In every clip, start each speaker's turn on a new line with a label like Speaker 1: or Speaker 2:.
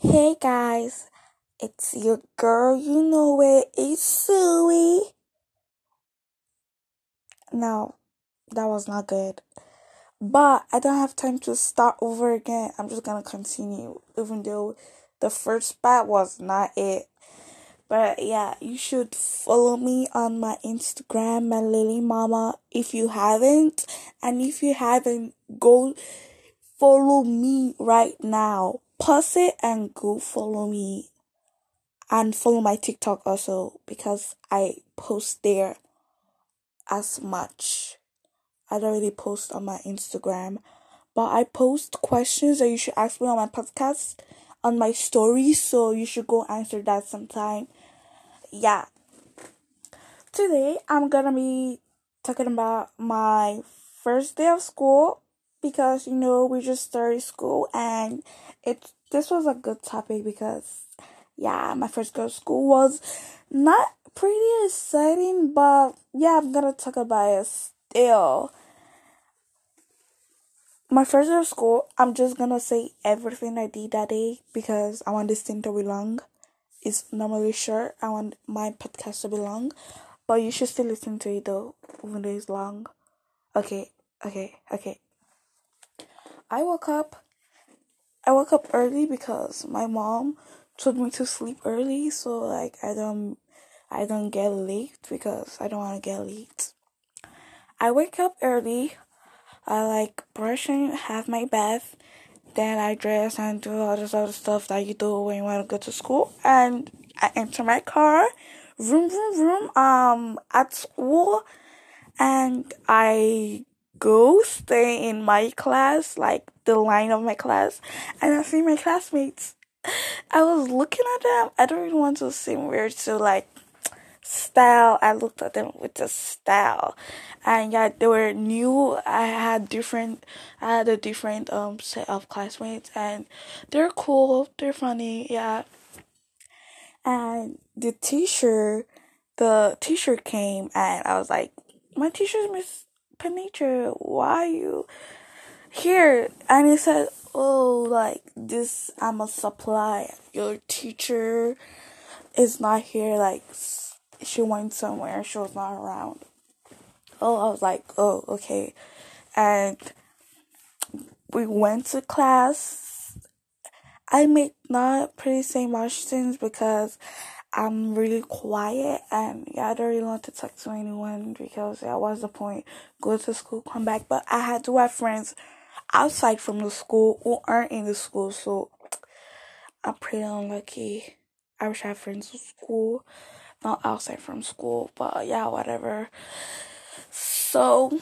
Speaker 1: Hey guys, it's your girl, you know it, it's Suey. No, that was not good. But I don't have time to start over again. I'm just gonna continue, even though the first part was not it. But yeah, you should follow me on my Instagram, my Lele Mama, if you haven't. And if you haven't, go follow me right now. Pause it and go follow me. And follow my TikTok also because I post there as much. I don't really post on my Instagram, but I post questions that you should ask me on my podcast on my stories, so you should go answer that sometime. Yeah. Today I'm gonna be talking about my first day of school because you know we just started school and it this was a good topic because yeah my first of school was not pretty exciting but yeah I'm gonna talk about it still my first day of school, I'm just gonna say everything I did that day because I want this thing to be long. It's normally short. I want my podcast to be long, but you should still listen to it though, even though it's long. Okay, okay, okay. I woke up. I woke up early because my mom told me to sleep early, so like I don't, I don't get late because I don't want to get late. I wake up early. I like brush and have my bath, then I dress and do all this other stuff that you do when you want to go to school. And I enter my car, vroom vroom vroom, um, at school, and I go stay in my class, like the line of my class, and I see my classmates. I was looking at them. I don't even want to seem weird, so like style. I looked at them with the style, and yeah, they were new. I had different, I had a different um set of classmates, and they're cool. They're funny, yeah. And the teacher, the teacher came, and I was like, "My teacher's Miss Panitra. Why you here?" And he said, "Oh, like this, I'm a supply. Your teacher." is not here like she went somewhere she was not around oh i was like oh okay and we went to class i made not pretty say much because i'm really quiet and yeah i don't really want to talk to anyone because yeah was the point. Go to school come back. But i had to have friends outside from the school who aren't in the school so i'm pretty unlucky. I wish I had friends in school, not outside from school, but yeah, whatever. So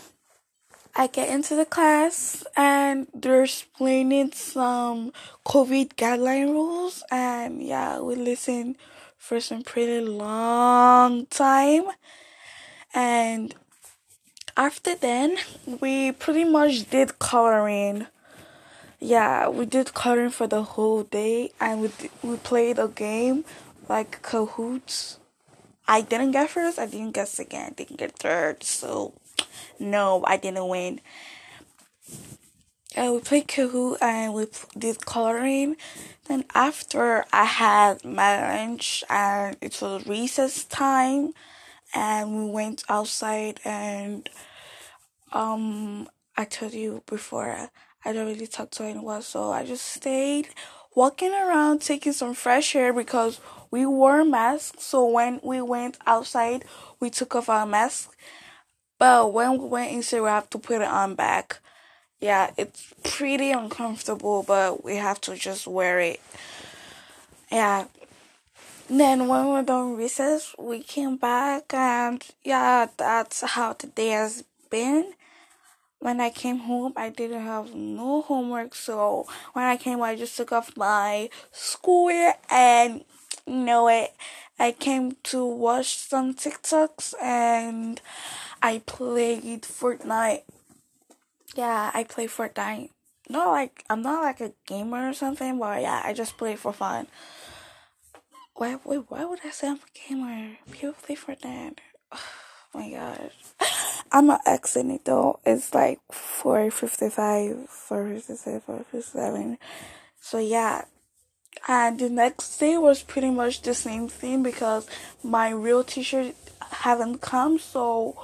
Speaker 1: I get into the class and they're explaining some COVID guideline rules, and yeah, we listen for some pretty long time. And after then, we pretty much did coloring yeah, we did coloring for the whole day, and we we played a game like Kahoots. I didn't get first. I didn't get second. I didn't get third. So no, I didn't win. And we played Kahoot and we did coloring. Then after I had my lunch and it was recess time, and we went outside and um I told you before I don't really talk to anyone, so I just stayed walking around taking some fresh air because we wore masks. So when we went outside, we took off our masks. But when we went inside, we have to put it on back. Yeah, it's pretty uncomfortable, but we have to just wear it. Yeah. Then when we're done recess, we came back, and yeah, that's how the day has been when I came home, I didn't have no homework. So when I came, I just took off my schoolwear and you know it. I came to watch some TikToks and I played Fortnite. Yeah, I play Fortnite. No, like I'm not like a gamer or something, but yeah, I just play for fun. Why? Wait, why would I say I'm a gamer? People play Fortnite. Oh my god. I'm not Xing it though. It's like 455, 456, 457. So yeah, and the next day was pretty much the same thing because my real t-shirt haven't come so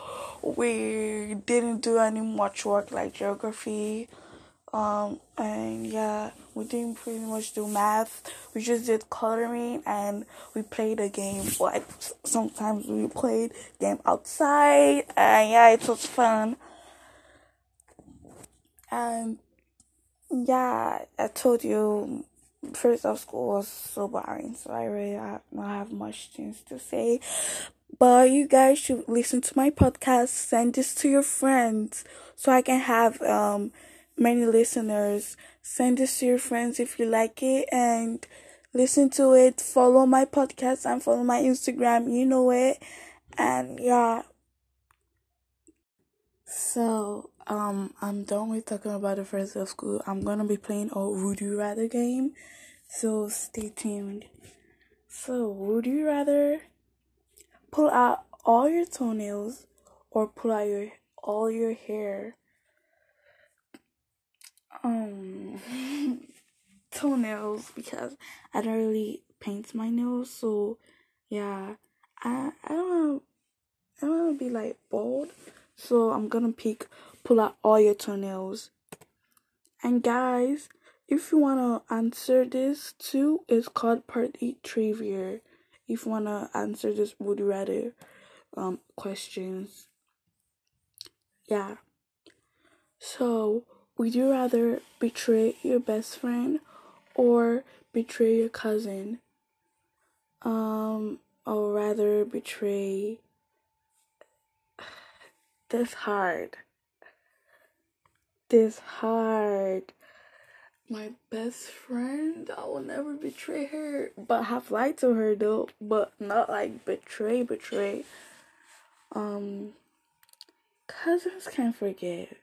Speaker 1: we didn't do any much work like geography um and yeah we didn't pretty much do math. We just did coloring and we played a game like sometimes we played game outside and yeah it was fun. And yeah i told you first of school was so boring so i really have, don't have much things to say but you guys should listen to my podcast send this to your friends so i can have um many listeners. Send this to your friends if you like it and listen to it. Follow my podcast and follow my Instagram. You know it. And yeah. So, um, I'm done with talking about the first day of school. I'm gonna be playing a Would You Rather game. So stay tuned. So, would you rather pull out all your toenails or pull out your all your hair um toenails because I don't really paint my nails, so yeah, I I don't wanna, I don't wanna be like bald, so I'm gonna pick pull out all your toenails. And guys, if you wanna answer this too, it's called party trivia. If you wanna answer this, would you rather um questions? Yeah. So would you rather betray your best friend or betray your cousin? Um, or rather betray. This hard. This hard. My best friend, I will never betray her, but have lied to her though, but not like betray, betray. Um, cousins can forgive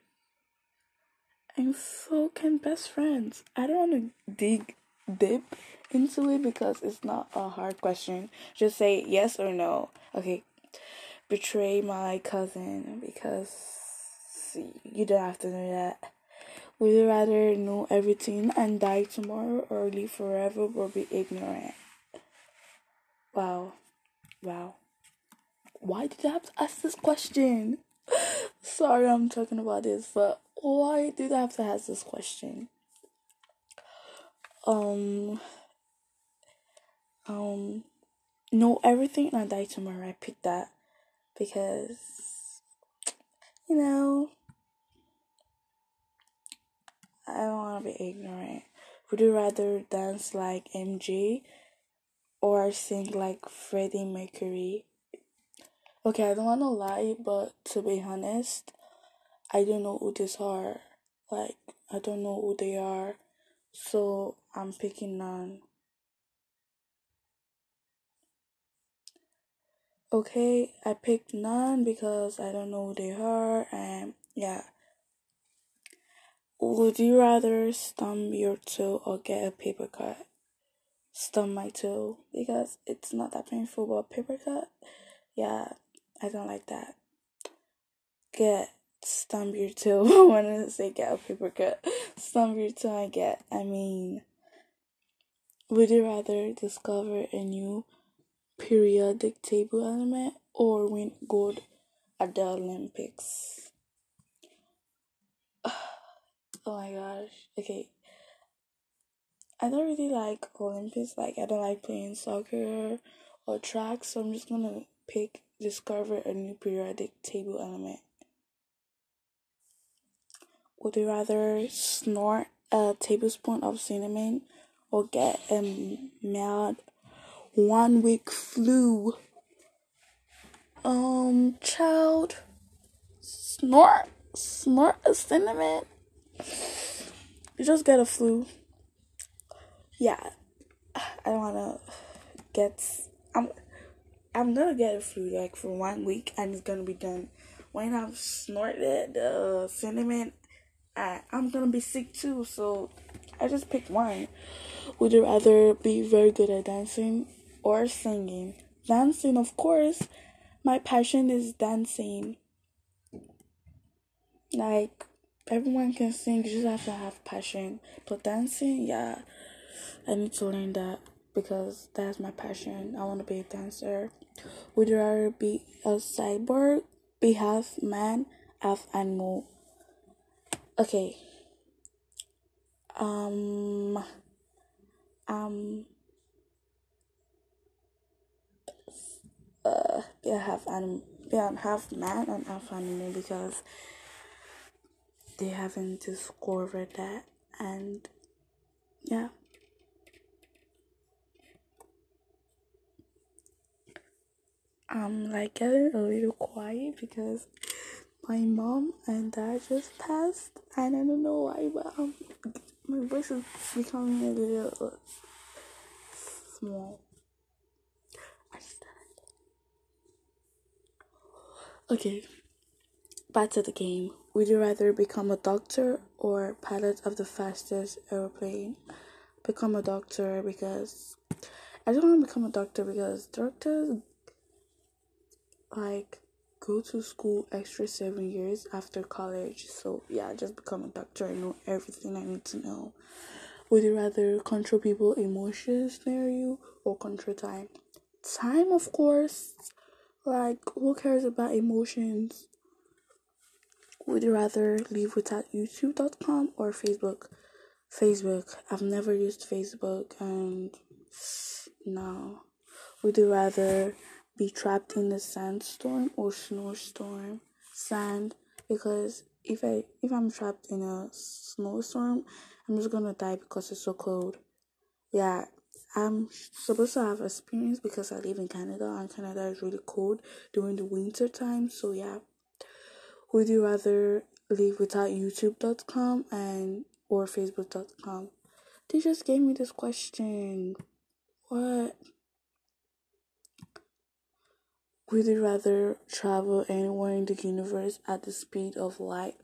Speaker 1: and so can best friends. I don't want to dig deep into it because it's not a hard question. Just say yes or no. Okay, betray my cousin because you don't have to know that. Would you rather know everything and die tomorrow or live forever but be ignorant? Wow. Wow. Why did I have to ask this question? Sorry I'm talking about this, but why did I have to ask this question? Um, um, know everything and I die tomorrow. I picked that because, you know, I don't want to be ignorant. Would you rather dance like MJ or sing like Freddie Mercury? Okay, I don't want to lie, but to be honest, I don't know who these are. Like, I don't know who they are. So, I'm picking none. Okay, I picked none because I don't know who they are, and yeah. Would you rather stump your toe or get a paper cut? Stump my toe because it's not that painful, but paper cut, yeah, I don't like that. Get stump your toe. I wanted to say get a paper cut. Stump your toe I get. I mean, would you rather discover a new periodic table element or win gold at the Olympics? oh my gosh. Okay. I don't really like Olympics. Like, I don't like playing soccer or track, so I'm just gonna pick discover a new periodic table element. Would you rather snort a tablespoon of cinnamon or get a mad one week flu? Um, child, snort, snort a cinnamon. You just get a flu. Yeah, I don't wanna get. I'm. I'm gonna get a flu like for one week and it's gonna be done. When I've snorted the cinnamon, I, I'm gonna be sick too, so I just picked one. Would you rather be very good at dancing or singing? Dancing, of course. My passion is dancing. Like, everyone can sing, you just have to have passion. But dancing, yeah. I need to learn that because that's my passion. I want to be a dancer. Would you rather be a cyborg, be half man, half animal? Okay. Um. Um. Uh, be a half animal, be half man and half animal because they haven't discovered that, and yeah. I'm like getting a little quiet because my mom and dad just passed, and I don't know why, but um, my voice is becoming a little small. Okay, back to the game. Would you rather become a doctor or pilot of the fastest airplane? Become a doctor because I don't want to become a doctor because doctors like go to school extra seven years after college. So yeah, just become a doctor. I know everything I need to know. Would you rather control people emotions near you or control time? Time, of course. Like, who cares about emotions? Would you rather live without YouTube.com or Facebook? Facebook. I've never used Facebook and no. Would you rather be trapped in a sandstorm or snowstorm? Sand because if I if I'm trapped in a snowstorm, I'm just gonna die because it's so cold. Yeah, I'm supposed to have experience because I live in Canada and Canada is really cold during the winter time. So yeah, would you rather live without YouTube.com and or Facebook.com? They just gave me this question. What? Would you rather travel anywhere in the universe at the speed of light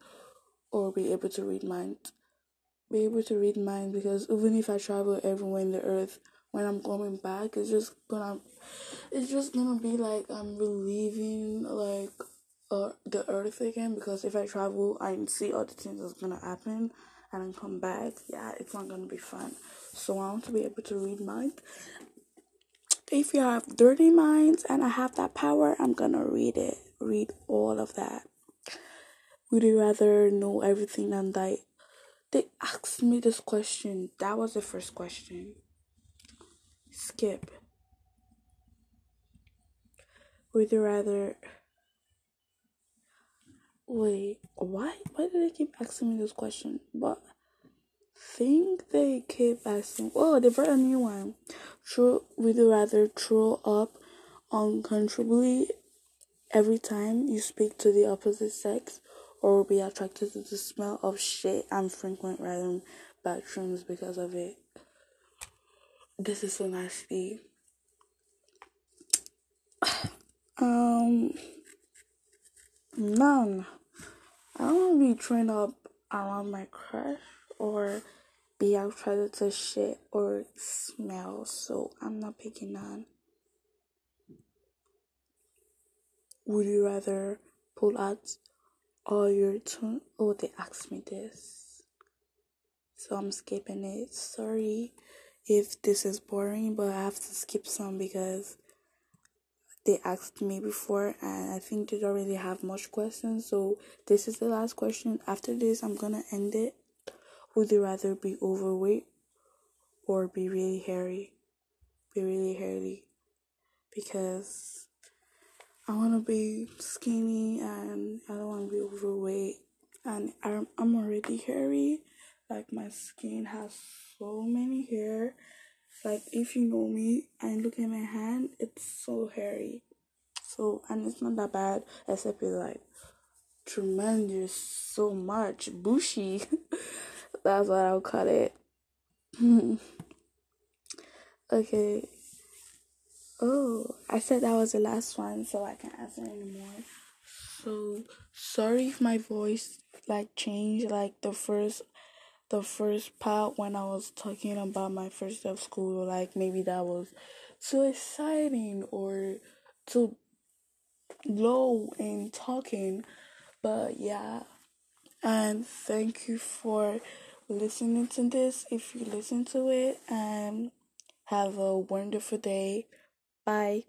Speaker 1: or be able to read minds? Be able to read minds because even if I travel everywhere in the earth, when I'm going back, it's just gonna, it's just gonna be like I'm relieving like the earth again because if I travel, I see all the things that's gonna happen and then come back. Yeah, it's not gonna be fun. So I want to be able to read minds if you have dirty minds and I have that power, I'm gonna read it. Read all of that. Would you rather know everything than die? They asked me this question. That was the first question. Skip. Would you rather wait, why why do they keep asking me this question? But think they keep asking oh they brought a new one. Throw would you rather throw up uncontrollably every time you speak to the opposite sex or be attracted to the smell of shit and frequent random bathrooms because of it? This is so nasty. um none. I don't wanna be trained up around my crush or be attracted to shit or smell, so I'm not picking none. Would you rather pull out all your tongue? Oh, they asked me this, so I'm skipping it. Sorry if this is boring, but I have to skip some because they asked me before and I think they don't really have much questions. So this is the last question. After this, I'm gonna end it. Would you rather be overweight or be really hairy? Be really hairy. Because I want to be skinny and I don't want to be overweight. And I'm, I'm already hairy. Like my skin has so many hair. Like if you know me and look at my hand, it's so hairy. So and it's not that bad, except it's like tremendous, so much bushy. That's what I'll call it. okay. Oh, I said that was the last one, so I can't answer anymore. So sorry if my voice like changed. Like the first, the first part when I was talking about my first day of school, like maybe that was too exciting or too low in talking. But yeah, and thank you for listening to this. If you listen to it, and have a wonderful day. Bye.